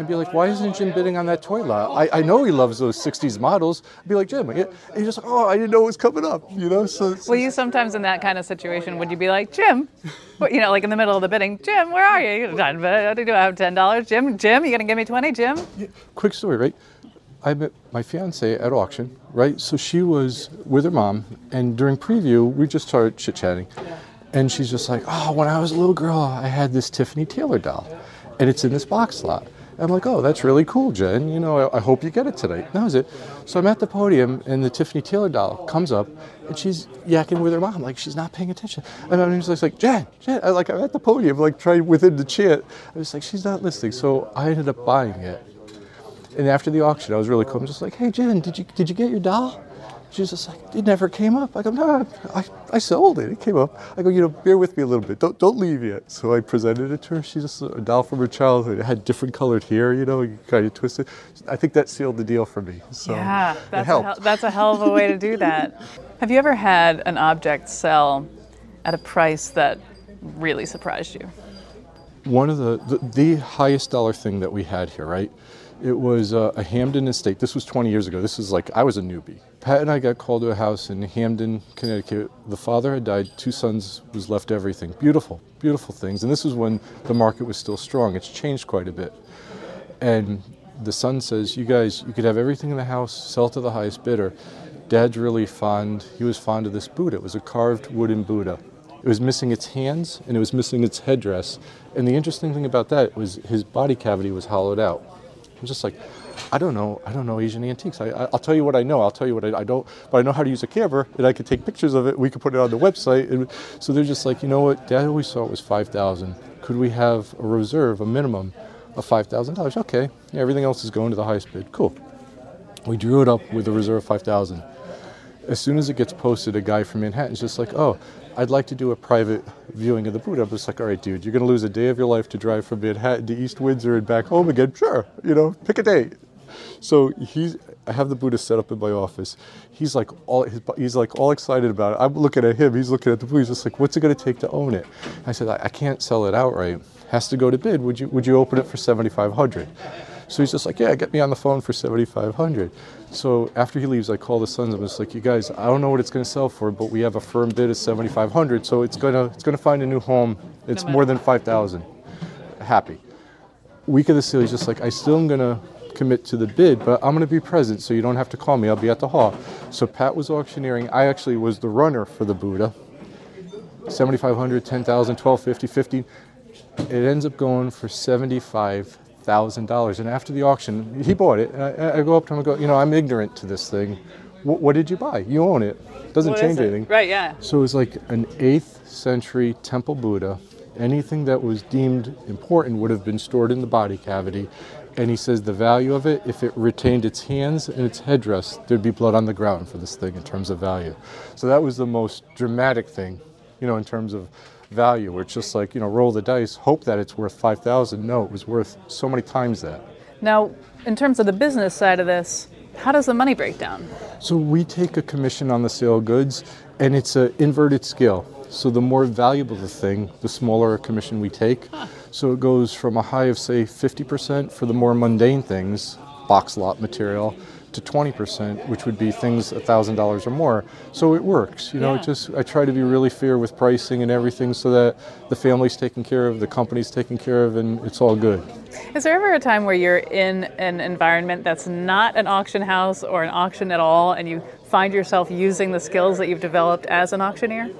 and be like, why isn't Jim bidding on that toy lot? I, I know he loves those 60s models. I'd be like, Jim, and he's just like, oh, I didn't know it was coming up, you know? So, Will you sometimes in that kind of situation, would you be like, Jim, what- you know, like in the middle of the bidding, Jim, where are you? I do I have $10. Jim, Jim, you going to give me 20, Jim? quick story, right? I met my fiance at auction, right? So she was with her mom, and during preview, we just started chit chatting. And she's just like, Oh, when I was a little girl, I had this Tiffany Taylor doll, and it's in this box lot. I'm like, Oh, that's really cool, Jen. You know, I, I hope you get it tonight. And that was it. So I'm at the podium, and the Tiffany Taylor doll comes up, and she's yakking with her mom. Like, she's not paying attention. And I'm just like, Jen, Jen. I, like, I'm at the podium, like, trying within the chant. I was like, She's not listening. So I ended up buying it. And after the auction, I was really cool. I'm just like, hey, Jen, did you did you get your doll? She's just like, it never came up. I go, no, I, I sold it. It came up. I go, you know, bear with me a little bit. Don't don't leave yet. So I presented it to her. She's just a doll from her childhood. It had different colored hair, you know, you kind of twisted. I think that sealed the deal for me. So yeah, it that's a, helped. hell, that's a hell of a way to do that. <laughs> Have you ever had an object sell at a price that really surprised you? one of the, the the highest dollar thing that we had here, right? It was uh, a Hamden estate. This was 20 years ago. This was like I was a newbie. Pat and I got called to a house in Hamden, Connecticut. The father had died. Two sons was left everything. Beautiful, beautiful things. And this was when the market was still strong. It's changed quite a bit. And the son says, "You guys, you could have everything in the house, sell to the highest bidder." Dad's really fond. He was fond of this Buddha. It was a carved wooden Buddha. It was missing its hands and it was missing its headdress. And the interesting thing about that was his body cavity was hollowed out. I'm just like, I don't know. I don't know Asian antiques. I, I, I'll tell you what I know. I'll tell you what I, I don't. But I know how to use a camera, and I can take pictures of it. We could put it on the website. And so they're just like, you know what? Dad always thought it was five thousand. Could we have a reserve, a minimum of five thousand dollars? Okay. Yeah, everything else is going to the highest bid. Cool. We drew it up with a reserve of five thousand. As soon as it gets posted, a guy from Manhattan's just like, oh, I'd like to do a private viewing of the Buddha. I'm just like, all right, dude, you're going to lose a day of your life to drive from Manhattan to East Windsor and back home again. Sure, you know, pick a date. So he's, I have the Buddha set up in my office. He's like all, his, he's like all excited about it. I'm looking at him. He's looking at the Buddha. He's just like, what's it going to take to own it? I said, I, I can't sell it outright. Has to go to bid. Would you, would you open it for 7,500? So he's just like, yeah, get me on the phone for 7,500. So after he leaves, I call the sons. I'm just like, you guys, I don't know what it's going to sell for, but we have a firm bid of 7,500. So it's gonna it's gonna find a new home. It's more than 5,000. Happy. Week of the sale, he's just like, I still am gonna commit to the bid, but I'm gonna be present, so you don't have to call me. I'll be at the hall. So Pat was auctioneering. I actually was the runner for the Buddha. 7,500, 10,000, 1250, 15. It ends up going for 75 thousand dollars. And after the auction, he bought it. And I, I go up to him and go, you know, I'm ignorant to this thing. What, what did you buy? You own it. Doesn't What change it? anything. Right, yeah. So it's like an eighth century temple Buddha. Anything that was deemed important would have been stored in the body cavity. And he says the value of it, if it retained its hands and its headdress, there'd be blood on the ground for this thing in terms of value. So that was the most dramatic thing, you know, in terms of value. It's just like, you know, roll the dice, hope that it's worth 5,000. No, it was worth so many times that. Now, in terms of the business side of this, how does the money break down? So we take a commission on the sale of goods, and it's an inverted scale. So the more valuable the thing, the smaller a commission we take. So it goes from a high of say 50% for the more mundane things, box lot material, to 20%, which would be things $1,000 or more. So it works. You know, it just I try to be really fair with pricing and everything so that the family's taken care of, the company's taken care of, and it's all good. Is there ever a time where you're in an environment that's not an auction house or an auction at all, and you find yourself using the skills that you've developed as an auctioneer?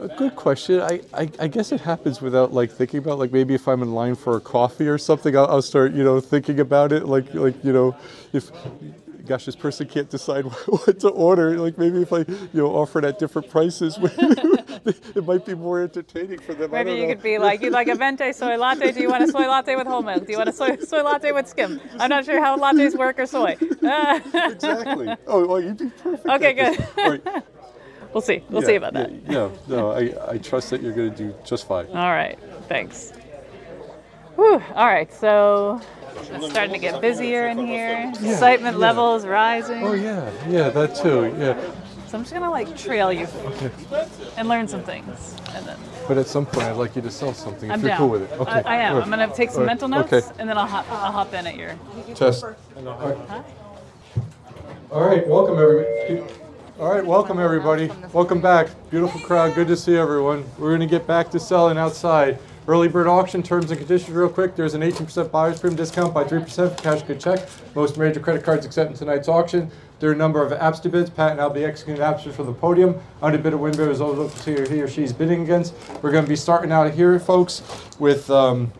A good question. I, I, I guess it happens without like thinking about like maybe if I'm in line for a coffee or something, I'll, I'll start you know thinking about it. Like like you know if gosh this person can't decide <laughs> what to order. Like maybe if I you know offer it at different prices, <laughs> it might be more entertaining for them. Maybe you know. could be like, you'd like a <laughs> venti soy latte. Do you want a soy latte with whole milk? Do you want a soy, soy latte with skim? I'm not sure how lattes work or soy. exactly. Oh, well, you'd be perfect. Okay, good. Right. We'll see. We'll Yeah, see about yeah, that. No, no, I, I trust that you're going to do just fine. All right. Thanks. Whew. All right. So it's starting to get busier in here. Excitement yeah. levels rising. Oh yeah, yeah, that too. Yeah. so I'm just gonna like trail you and learn some things, and then But at some point, I'd like you to sell something I'm if you're down. cool with it. Okay. I, I am. All I'm gonna take some All right. mental notes, Okay. and then I'll hop, I'll hop in at your Test. All right, welcome everybody. All right, welcome everybody. Welcome back. Beautiful crowd. Good to see everyone. We're going to get back to selling outside. Early bird auction terms and conditions real quick. There's an 18% buyer's premium discount by 3% for cash good check. Most major credit cards accept in tonight's auction. There are a number of apps to bid. Pat and I'll be executing apps for the podium. Under bid a win bidder is over to who he or she's bidding against. We're going to be starting out here, folks, with um,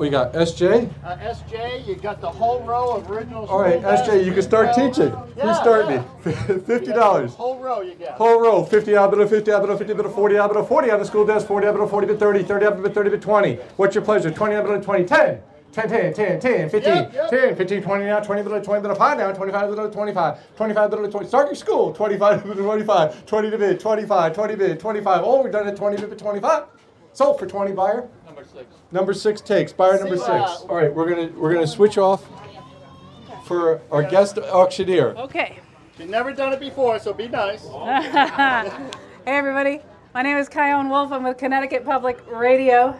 we got SJ. Uh, SJ, you got the whole row of original. All right, SJ, you can start row. teaching. Yeah, Who's starting yeah. me? Fifty dollars. Whole row you got. Whole row, 50 albedo, 50 albedo, 50 albedo, 40 albedo, 40 on the school desk, 40 albedo, 40 bit 30, 30 albedo, bit 30 bit 20. What's your pleasure? 20 albedo, 20, 10. 10, 10, 10, 10, 15, Yep, yep. 10, 15, 20 now, 20 bit, 20 bit, 5 now, 25 bit, 25, 25 bit, 20. Start your school, 25 bit, 25, 20 to bid, 25, 20 bid, 25. Oh, we're done at 20 bit, 25. Sold for 20 buyer. Number six. Number six takes. Buyer number See, six. uh, All right, we're gonna we're gonna switch off for our guest auctioneer. Okay. You've never done it before, so be nice. <laughs> hey everybody, my name is Chion Wolf. I'm with Connecticut Public Radio.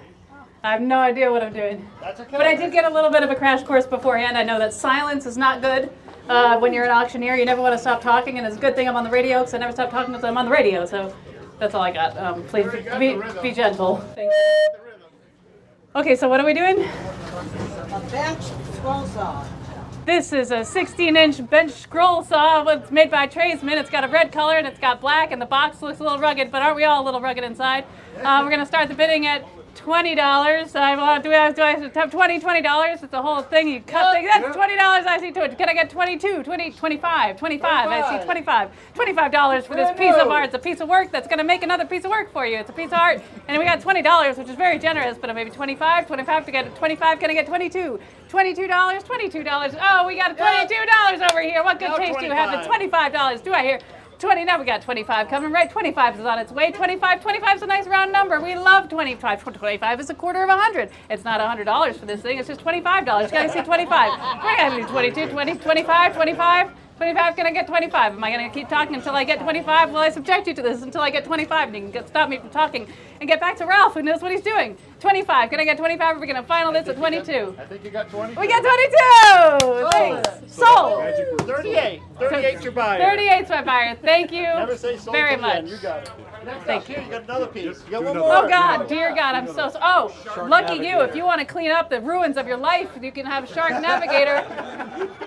I have no idea what I'm doing. That's okay. But I did get a little bit of a crash course beforehand. I know that silence is not good uh, when you're an auctioneer. You never want to stop talking, and it's a good thing I'm on the radio because I never stop talking until I'm on the radio. So that's all I got. Um, please be, be gentle. Thank. Okay, so what are we doing? A bench scroll saw. This is a 16 inch bench scroll saw. It's made by Tradesman. It's got a red color and it's got black, and the box looks a little rugged, but aren't we all a little rugged inside? Uh, we're going to start the bidding at $20. I want, do, I, do I have 20 $20? It's a whole thing. You cut things. That's $20 I see to it. Can I get 22 20 25 25 I see 25 $25 for this piece of art. It's a piece of work that's going to make another piece of work for you. It's a piece of art. And we got $20, which is very generous, but maybe 25 25 to get 25 Can I get 22 $22 $22 Oh, we got $22 over here. What good taste do you have? 25. $25 do I hear? 20 now we got 25 coming right? 25 is on its way. 25 25 is a nice round number. We love 25 25 is a quarter of a hundred. It's not a hundred dollars for this thing it's just 25 dollars. You gotta see 25 we're gonna do 22 20 25 25 25 can I get 25 am I gonna keep talking until I get 25 well I subject you to this until I get 25 and you can get, stop me from talking and get back to Ralph who knows what he's doing 25 can I get 25 are we gonna final this at 22 I think you got 20. we got 22 thanks sold 38. 38's your buyer. 38's my buyer. Thank you Never say sold very till the much. You got it. Next Thank up, you. here, you got another piece. You got one oh, more. Oh God, dear God, I'm so, so oh, lucky you. If you want to clean up the ruins of your life, you can have Shark Navigator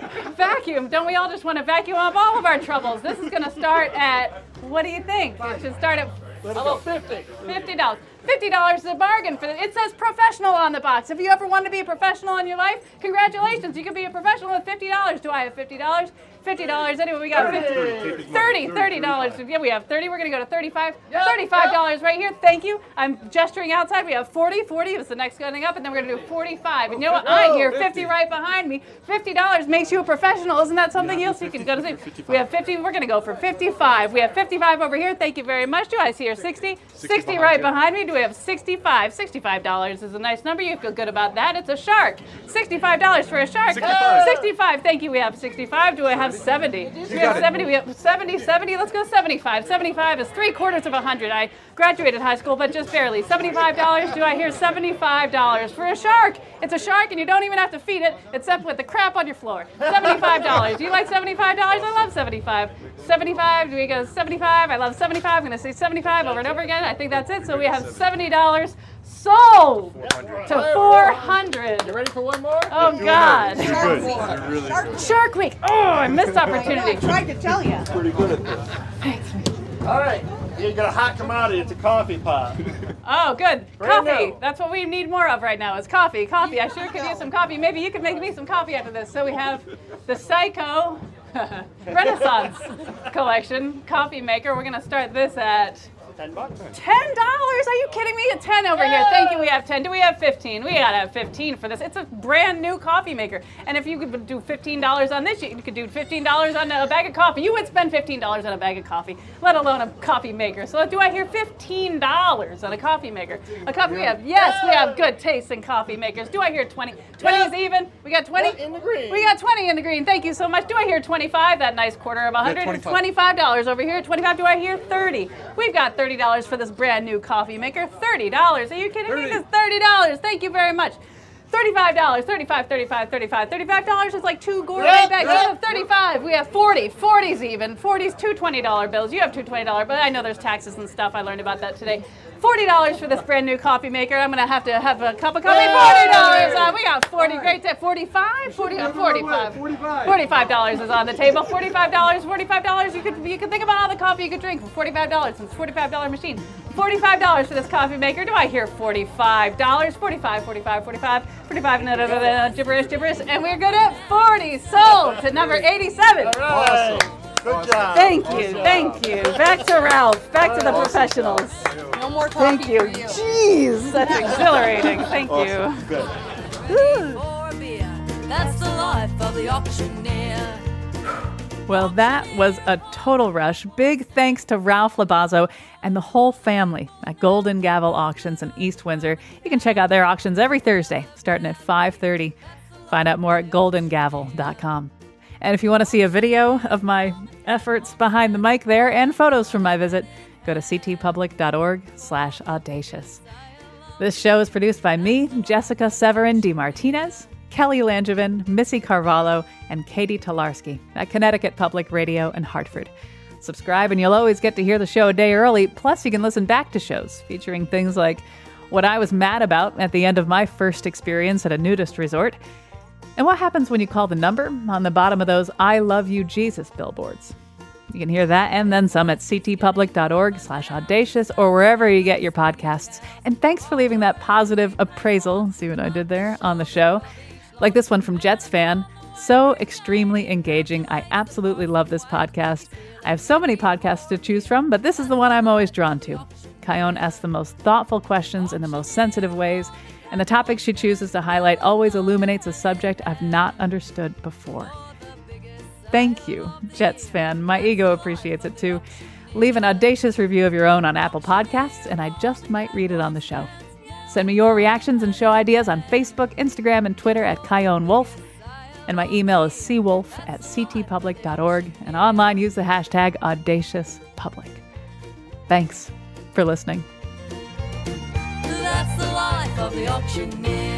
<laughs> vacuum. Don't we all just want to vacuum up all of our troubles? This is going to start at what do you think? It should start at How about 50? Fifty dollars. Is a bargain for it. It Says professional on the box. If you ever want to be a professional in your life, congratulations. You can be a professional with fifty dollars. Do I have fifty dollars? Fifty dollars. Anyway, we got 50, 30, 30 dollars. Yeah, we have thirty. We're gonna go to thirty-five. Thirty-five dollars right here. Thank you. I'm gesturing outside. We have forty. Forty is the next going up, and then we're gonna do forty-five. And you know what? I hear fifty right behind me. Fifty dollars makes you a professional. Isn't that something else you can go to see? We have fifty. We're gonna go for fifty-five. We have fifty-five over here. Thank you very much. Do I see here sixty? Sixty right behind me. Do we have sixty-five? Sixty-five dollars is a nice number. You feel good about that. It's a shark. Sixty-five dollars for a shark. 65. Sixty-five. Thank you. We have sixty-five. Do I have seventy? We have seventy. We have 70, 70. Let's go seventy-five. Seventy-five is three quarters of a hundred. I graduated high school, but just barely. Seventy-five dollars. Do I hear seventy-five dollars for a shark? It's a shark, and you don't even have to feed it, except with the crap on your floor. Seventy-five dollars. Do you like seventy-five dollars? I love seventy-five. Seventy-five. Do we go seventy-five? I love seventy-five. I'm going to say seventy-five over and over again. I think that's it. So we have seventy dollars sold to four hundred. You ready for one more? Oh God. You're good. You're really good. Shark Week. Oh, I missed opportunity. I tried to tell you. Pretty good at this. Thanks. All right. You got a hot commodity. It's a coffee pot. Oh, good. Brand coffee. new. That's what we need more of right now is coffee. Coffee. I sure could use some coffee. Maybe you could make me some coffee after this. So we have the Psycho <laughs> Renaissance <laughs> collection coffee maker. We're going to start this at Ten bucks. Ten dollars? Are you kidding me? A ten over here. Thank you. We have ten. Do we have fifteen? We gotta have fifteen for this. It's a brand new coffee maker. And if you could do fifteen dollars on this, you could do fifteen dollars on a bag of coffee. You would spend fifteen dollars on a bag of coffee, let alone a coffee maker. So do I hear fifteen dollars on a coffee maker? A coffee we have. Yes, we have good taste in coffee makers. Do I hear twenty? Twenty is even. We got twenty in the green. We got twenty in the green. Thank you so much. Do I hear twenty-five? That nice quarter of a hundred. 25. Twenty-five dollars over here. Twenty-five. Do I hear thirty? We've got thirty dollars for this brand new coffee maker. Thirty dollars. Are you kidding me? This thirty dollars. Thank you very much. Thirty-five dollars. Thirty-five. Thirty-five. Thirty-five. Thirty-five dollars is like two gourmet Yep, bags. yep. We have thirty-five. We have forty. Forty's even. Forty's two twenty-dollar bills. You have two twenty-dollar, but I know there's taxes and stuff. I learned about that today. Forty dollars for this brand new coffee maker. I'm gonna have to have a cup of coffee. Forty dollars. Uh, we got forty. Great. T- Forty-five. Forty. Uh, Forty-five. Forty-five dollars is on the table. Forty-five dollars. Forty-five dollars. You could you could think about all the coffee you could drink for forty-five dollars. It's a forty-five dollar machine. Forty-five dollars for this coffee maker. Do I hear forty-five dollars? Forty-five. Forty-five. Forty-five. Forty-five. No, no, no, no, no, gibberish, gibberish, and we're good at forty. Sold to number eighty-seven. Awesome. Good job. Thank you, thank you. Back to Ralph. Back to the professionals. No more Thank you. for you. Jeez, that's <laughs> exhilarating. Thank you. Good. That's the life of the auctioneer. Well, that was a total rush. Big thanks to Ralph Labazzo and the whole family at Golden Gavel Auctions in East Windsor. You can check out their auctions every Thursday, starting at 5:30. Find out more at goldengavel.com. And if you want to see a video of my efforts behind the mic there and photos from my visit, go to ctpublic.org/audacious. This show is produced by me, Jessica Severin DeMartinez, Kelly Langevin, Missy Carvalho, and Katie Tolarski at Connecticut Public Radio in Hartford. Subscribe and you'll always get to hear the show a day early. Plus, you can listen back to shows featuring things like what I was mad about at the end of my first experience at a nudist resort, and what happens when you call the number on the bottom of those I love you Jesus billboards. You can hear that and then some at ctpublic.org slash audacious or wherever you get your podcasts. And thanks for leaving that positive appraisal, see what I did there, on the show. Like this one from Jets fan. So extremely engaging. I absolutely love this podcast. I have so many podcasts to choose from, but this is the one I'm always drawn to. Chion asks the most thoughtful questions in the most sensitive ways, and the topic she chooses to highlight always illuminates a subject I've not understood before. Thank you, Jets fan. My ego appreciates it too. Leave an audacious review of your own on Apple Podcasts, and I just might read it on the show. Send me your reactions and show ideas on Facebook, Instagram, and Twitter at Chion Wolf. And my email is cwolf at ctpublic.org. And online, use the hashtag audaciouspublic. Thanks for listening. Of the auctioneer.